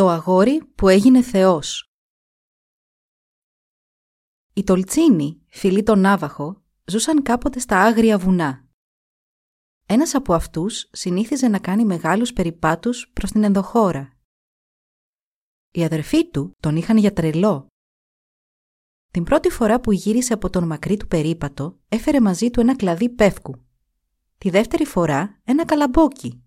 Το αγόρι που έγινε θεός Οι Τολτσίνοι, φίλοι των Ναύαχο, ζούσαν κάποτε στα άγρια βουνά. Ένας από αυτούς συνήθιζε να κάνει μεγάλους περιπάτους προς την ενδοχώρα. Οι αδερφοί του τον είχαν για τρελό. Την πρώτη φορά που γύρισε από τον μακρύ του περίπατο, έφερε μαζί του ένα κλαδί πεύκου. Τη δεύτερη φορά ένα καλαμπόκι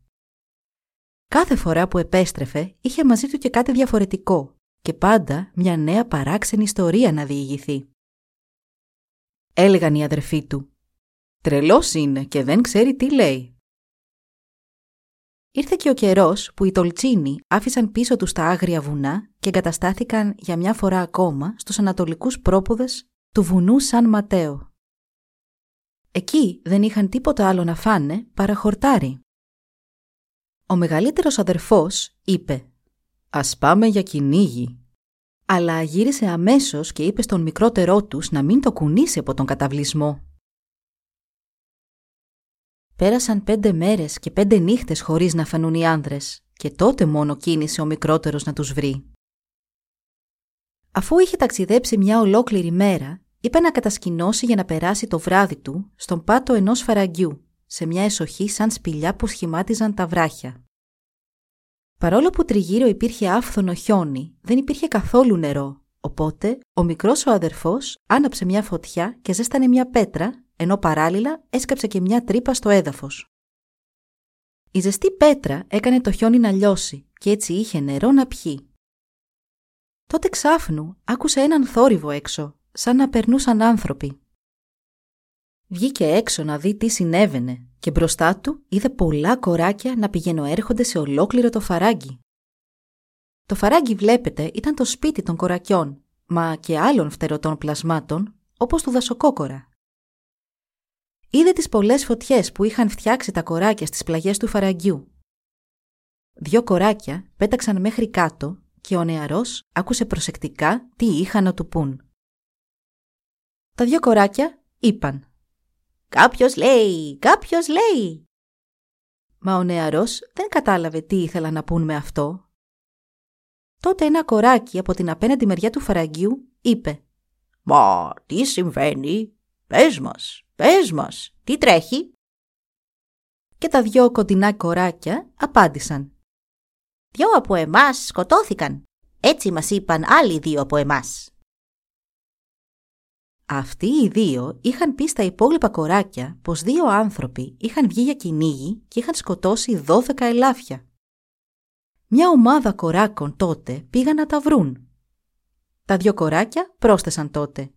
Κάθε φορά που επέστρεφε είχε μαζί του και κάτι διαφορετικό και πάντα μια νέα παράξενη ιστορία να διηγηθεί. Έλεγαν οι αδερφοί του «Τρελός είναι και δεν ξέρει τι λέει». Ήρθε και ο καιρός που οι Τολτσίνοι άφησαν πίσω τους τα άγρια βουνά και εγκαταστάθηκαν για μια φορά ακόμα στους ανατολικούς πρόποδες του βουνού Σαν Ματέο. Εκεί δεν είχαν τίποτα άλλο να φάνε παρά χορτάρι. Ο μεγαλύτερος αδερφός είπε «Ας πάμε για κυνήγι». Αλλά γύρισε αμέσως και είπε στον μικρότερό τους να μην το κουνήσει από τον καταβλισμό. Πέρασαν πέντε μέρες και πέντε νύχτες χωρίς να φανούν οι άνδρες και τότε μόνο κίνησε ο μικρότερος να τους βρει. Αφού είχε ταξιδέψει μια ολόκληρη μέρα, είπε να κατασκηνώσει για να περάσει το βράδυ του στον πάτο ενός φαραγγιού σε μια εσοχή σαν σπηλιά που σχημάτιζαν τα βράχια. Παρόλο που τριγύρω υπήρχε άφθονο χιόνι, δεν υπήρχε καθόλου νερό, οπότε ο μικρός ο αδερφός άναψε μια φωτιά και ζέστανε μια πέτρα, ενώ παράλληλα έσκαψε και μια τρύπα στο έδαφος. Η ζεστή πέτρα έκανε το χιόνι να λιώσει και έτσι είχε νερό να πιει. Τότε ξάφνου άκουσε έναν θόρυβο έξω, σαν να περνούσαν άνθρωποι. Βγήκε έξω να δει τι συνέβαινε και μπροστά του είδε πολλά κοράκια να πηγαίνω έρχονται σε ολόκληρο το φαράγγι. Το φαράγγι βλέπετε ήταν το σπίτι των κορακιών, μα και άλλων φτερωτών πλασμάτων, όπως του δασοκόκορα. Είδε τις πολλές φωτιές που είχαν φτιάξει τα κοράκια στις πλαγιές του φαραγγιού. Δυο κοράκια πέταξαν μέχρι κάτω και ο νεαρός άκουσε προσεκτικά τι είχαν να του πούν. Τα δυο κοράκια είπαν «Κάποιος λέει, κάποιος λέει». Μα ο νεαρός δεν κατάλαβε τι ήθελα να πούν με αυτό. Τότε ένα κοράκι από την απέναντι μεριά του φαραγγιού είπε «Μα τι συμβαίνει, πες μας, πες μας, τι τρέχει» Και τα δυο κοντινά κοράκια απάντησαν «Δυο από εμάς σκοτώθηκαν, έτσι μας είπαν άλλοι δύο από εμάς». Αυτοί οι δύο είχαν πει στα υπόλοιπα κοράκια πως δύο άνθρωποι είχαν βγει για κυνήγι και είχαν σκοτώσει 12 ελάφια. Μια ομάδα κοράκων τότε πήγαν να τα βρουν. Τα δυο κοράκια πρόσθεσαν τότε.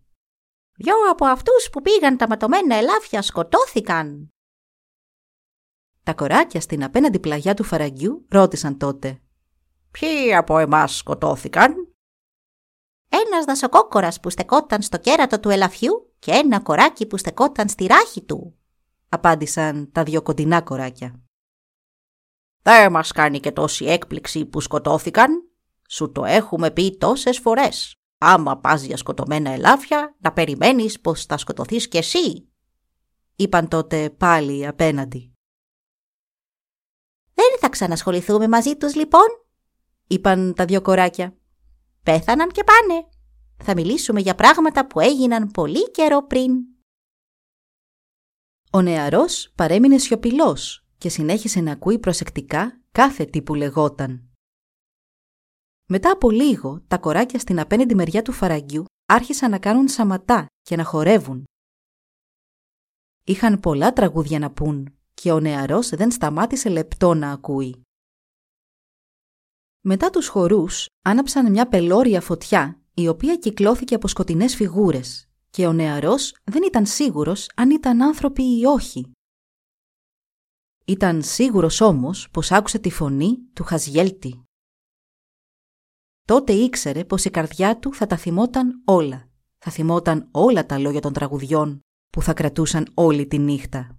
«Δυο από αυτούς που πήγαν τα ματωμένα ελάφια σκοτώθηκαν». Τα κοράκια στην απέναντι πλαγιά του φαραγγιού ρώτησαν τότε. «Ποιοι από εμάς σκοτώθηκαν» ένας δασοκόκορας που στεκόταν στο κέρατο του ελαφιού και ένα κοράκι που στεκόταν στη ράχη του, απάντησαν τα δυο κοντινά κοράκια. Δεν μας κάνει και τόση έκπληξη που σκοτώθηκαν. Σου το έχουμε πει τόσες φορές. Άμα πας για σκοτωμένα ελάφια, να περιμένεις πως θα σκοτωθείς κι εσύ. Είπαν τότε πάλι απέναντι. Δεν θα ξανασχοληθούμε μαζί τους λοιπόν, είπαν τα δυο κοράκια πέθαναν και πάνε. Θα μιλήσουμε για πράγματα που έγιναν πολύ καιρό πριν. Ο νεαρός παρέμεινε σιωπηλός και συνέχισε να ακούει προσεκτικά κάθε τι που λεγόταν. Μετά από λίγο, τα κοράκια στην απέναντι μεριά του φαραγγιού άρχισαν να κάνουν σαματά και να χορεύουν. Είχαν πολλά τραγούδια να πούν και ο νεαρός δεν σταμάτησε λεπτό να ακούει. Μετά τους χορούς άναψαν μια πελώρια φωτιά η οποία κυκλώθηκε από σκοτεινές φιγούρες και ο νεαρός δεν ήταν σίγουρος αν ήταν άνθρωποι ή όχι. Ήταν σίγουρος όμως πως άκουσε τη φωνή του Χαζιέλτη. τότε ήξερε πως η καρδιά του θα τα θυμόταν όλα. Θα θυμόταν όλα τα λόγια των τραγουδιών που θα κρατούσαν όλη τη νύχτα.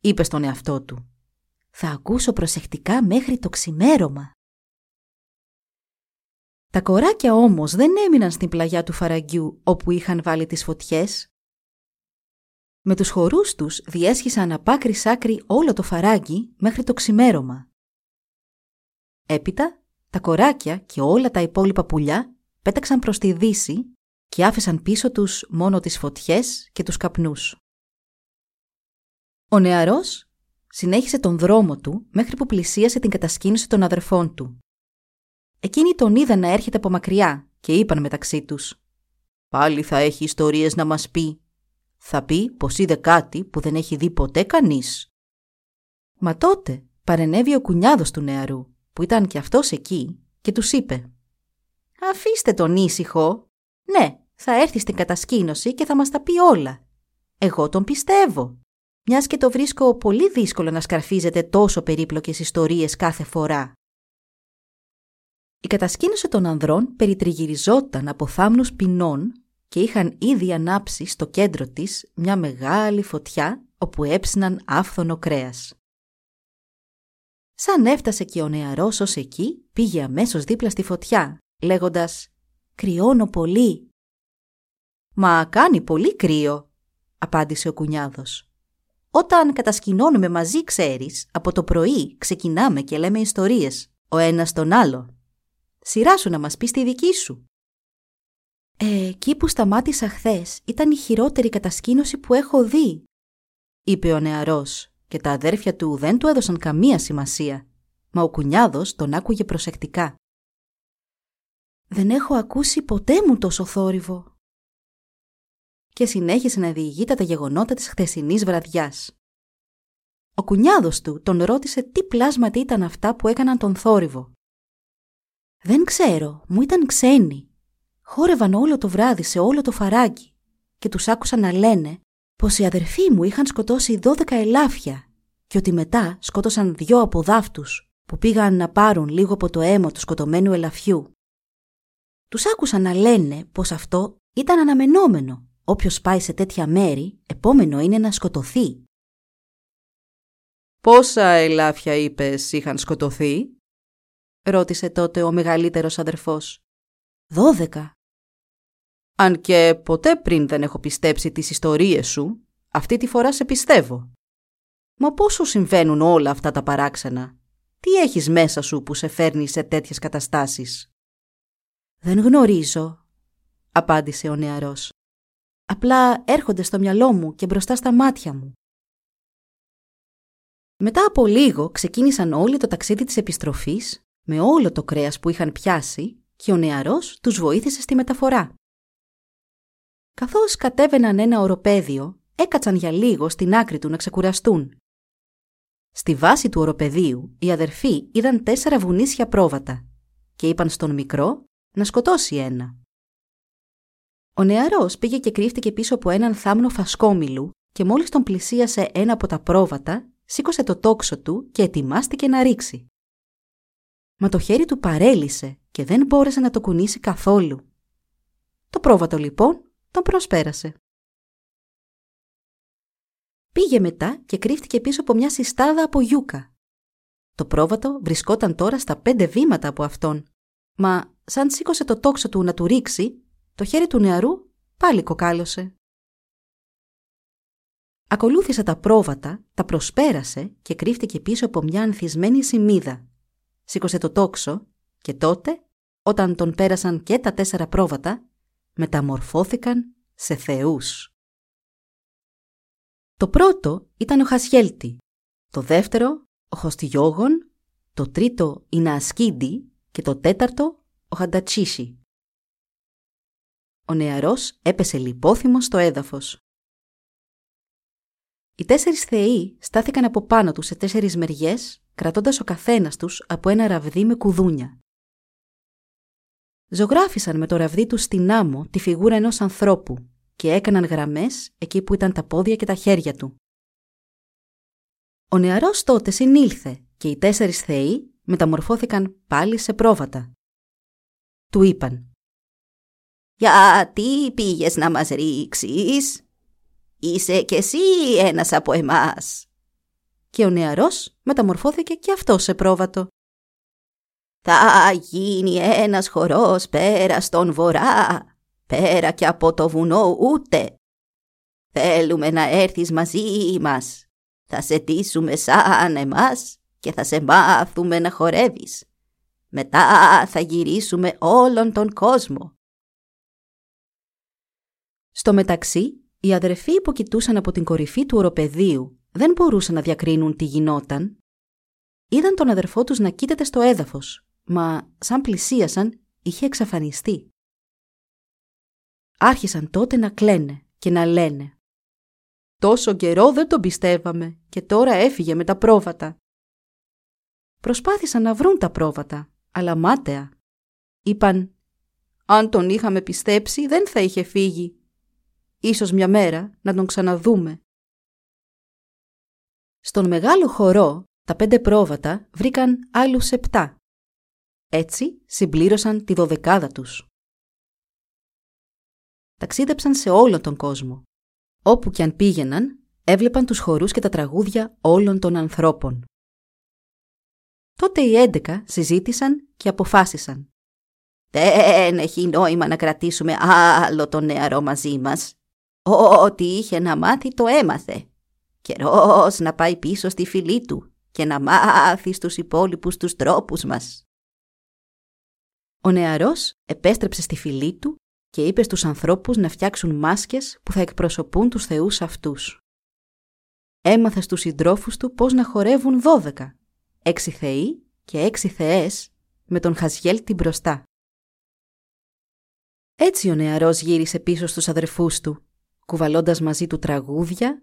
Είπε στον εαυτό του «Θα ακούσω προσεκτικά μέχρι το ξημέρωμα». Τα κοράκια όμως δεν έμειναν στην πλαγιά του φαραγγιού όπου είχαν βάλει τις φωτιές. Με τους χορούς τους διέσχισαν από άκρη σ' άκρη όλο το φαράγγι μέχρι το ξημέρωμα. Έπειτα, τα κοράκια και όλα τα υπόλοιπα πουλιά πέταξαν προς τη δύση και άφησαν πίσω τους μόνο τις φωτιές και τους καπνούς. Ο νεαρός συνέχισε τον δρόμο του μέχρι που πλησίασε την κατασκήνωση των αδερφών του. Εκείνοι τον είδαν να έρχεται από μακριά και είπαν μεταξύ τους «Πάλι θα έχει ιστορίες να μας πει. Θα πει πως είδε κάτι που δεν έχει δει ποτέ κανείς». Μα τότε παρενέβη ο κουνιάδος του νεαρού που ήταν και αυτός εκεί και τους είπε «Αφήστε τον ήσυχο. Ναι, θα έρθει στην κατασκήνωση και θα μας τα πει όλα. Εγώ τον πιστεύω. Μιας και το βρίσκω πολύ δύσκολο να σκαρφίζεται τόσο περίπλοκες ιστορίες κάθε φορά. Η κατασκήνωση των ανδρών περιτριγυριζόταν από θάμνους πινών και είχαν ήδη ανάψει στο κέντρο της μια μεγάλη φωτιά όπου έψιναν άφθονο κρέας. Σαν έφτασε και ο νεαρός ως εκεί, πήγε αμέσως δίπλα στη φωτιά, λέγοντας «Κρυώνω πολύ». «Μα κάνει πολύ κρύο», απάντησε ο κουνιάδος. «Όταν κατασκηνώνουμε μαζί, ξέρεις, από το πρωί ξεκινάμε και λέμε ιστορίες, ο ένας τον άλλο. Σειρά σου να μας πεις τη δική σου». «Ε, εκεί που σταμάτησα χθες ήταν η χειρότερη κατασκήνωση που έχω δει», είπε ο νεαρός και τα αδέρφια του δεν του έδωσαν καμία σημασία, μα ο κουνιάδος τον άκουγε προσεκτικά. «Δεν έχω ακούσει ποτέ μου τόσο θόρυβο», και συνέχισε να διηγείται τα γεγονότα της χθεσινής βραδιάς. Ο κουνιάδος του τον ρώτησε τι πλάσματα ήταν αυτά που έκαναν τον θόρυβο. «Δεν ξέρω, μου ήταν ξένοι. Χόρευαν όλο το βράδυ σε όλο το φαράγγι και τους άκουσα να λένε πως οι αδερφοί μου είχαν σκοτώσει 12 ελάφια και ότι μετά σκότωσαν δυο από δάφτους που πήγαν να πάρουν λίγο από το αίμα του σκοτωμένου ελαφιού. Τους άκουσαν να λένε πως αυτό ήταν αναμενόμενο. Όποιος πάει σε τέτοια μέρη, επόμενο είναι να σκοτωθεί. «Πόσα ελάφια είπες είχαν σκοτωθεί» ρώτησε τότε ο μεγαλύτερος αδερφός. «Δώδεκα», αν και ποτέ πριν δεν έχω πιστέψει τις ιστορίες σου, αυτή τη φορά σε πιστεύω. Μα πόσο συμβαίνουν όλα αυτά τα παράξενα; Τι έχεις μέσα σου που σε φέρνει σε τέτοιες καταστάσεις; «Δεν γνωρίζω», απάντησε ο νεαρός. «Απλά έρχονται στο μυαλό μου και μπροστά στα μάτια μου». Μετά από λίγο ξεκίνησαν όλοι το ταξίδι της επιστροφής με όλο το κρέας που είχαν πιάσει και ο νεαρός τους βοήθησε στη μεταφορά. Καθώς κατέβαιναν ένα οροπέδιο, έκατσαν για λίγο στην άκρη του να ξεκουραστούν. Στη βάση του οροπεδίου, οι αδερφοί είδαν τέσσερα βουνίσια πρόβατα και είπαν στον μικρό να σκοτώσει ένα. Ο νεαρός πήγε και κρύφτηκε πίσω από έναν θάμνο φασκόμηλου και μόλις τον πλησίασε ένα από τα πρόβατα, σήκωσε το τόξο του και ετοιμάστηκε να ρίξει. Μα το χέρι του παρέλυσε και δεν μπόρεσε να το κουνήσει καθόλου. Το πρόβατο λοιπόν τον προσπέρασε. Πήγε μετά και κρύφτηκε πίσω από μια συστάδα από γιούκα. Το πρόβατο βρισκόταν τώρα στα πέντε βήματα από αυτόν, μα σαν σήκωσε το τόξο του να του ρίξει, το χέρι του νεαρού πάλι κοκάλωσε. Ακολούθησε τα πρόβατα, τα προσπέρασε και κρύφτηκε πίσω από μια ανθισμένη σημίδα. Σήκωσε το τόξο και τότε, όταν τον πέρασαν και τα τέσσερα πρόβατα, μεταμορφώθηκαν σε θεούς. Το πρώτο ήταν ο Χασιέλτη, το δεύτερο ο Χωστιγιόγον, το τρίτο η Νασκίντι και το τέταρτο ο Χαντατσίσι. Ο νεαρός έπεσε λιπόθυμος στο έδαφος. Οι τέσσερις θεοί στάθηκαν από πάνω τους σε τέσσερις μεριές, κρατώντας ο καθένας τους από ένα ραβδί με κουδούνια ζωγράφισαν με το ραβδί τους στην άμμο τη φιγούρα ενός ανθρώπου και έκαναν γραμμές εκεί που ήταν τα πόδια και τα χέρια του. Ο νεαρός τότε συνήλθε και οι τέσσερις θεοί μεταμορφώθηκαν πάλι σε πρόβατα. του είπαν «Γιατί πήγες να μας ρίξεις» Είσαι κι εσύ ένας από εμάς. Και ο νεαρός μεταμορφώθηκε και αυτό σε πρόβατο. Θα γίνει ένας χορός πέρα στον βορρά, πέρα και από το βουνό ούτε. Θέλουμε να έρθεις μαζί μας. Θα σε τίσουμε σαν εμάς και θα σε μάθουμε να χορεύεις. Μετά θα γυρίσουμε όλον τον κόσμο. Στο μεταξύ, οι αδερφοί που κοιτούσαν από την κορυφή του οροπεδίου δεν μπορούσαν να διακρίνουν τι γινόταν. Είδαν τον αδερφό τους να κοίταται στο έδαφος, μα σαν πλησίασαν είχε εξαφανιστεί. Άρχισαν τότε να κλαίνε και να λένε «Τόσο καιρό δεν τον πιστεύαμε και τώρα έφυγε με τα πρόβατα». Προσπάθησαν να βρουν τα πρόβατα, αλλά μάταια. Είπαν «Αν τον είχαμε πιστέψει δεν θα είχε φύγει Ίσως μια μέρα να τον ξαναδούμε. Στον μεγάλο χορό, τα πέντε πρόβατα βρήκαν άλλους επτά. Έτσι συμπλήρωσαν τη δωδεκάδα τους. Ταξίδεψαν σε όλο τον κόσμο. Όπου κι αν πήγαιναν, έβλεπαν τους χορούς και τα τραγούδια όλων των ανθρώπων. Τότε οι έντεκα συζήτησαν και αποφάσισαν. «Δεν έχει νόημα να κρατήσουμε άλλο τον νεαρό μαζί μας. Ό,τι είχε να μάθει το έμαθε. Καιρός να πάει πίσω στη φυλή του και να μάθει στους υπόλοιπους τους τρόπους μας. Ο νεαρός επέστρεψε στη φυλή του και είπε στους ανθρώπους να φτιάξουν μάσκες που θα εκπροσωπούν τους θεούς αυτούς. Έμαθε στους συντρόφους του πώς να χορεύουν δώδεκα, έξι θεοί και έξι θεές με τον Χαζιέλ την μπροστά. Έτσι ο νεαρός γύρισε πίσω στους αδερφούς του κουβαλώντας μαζί του τραγούδια,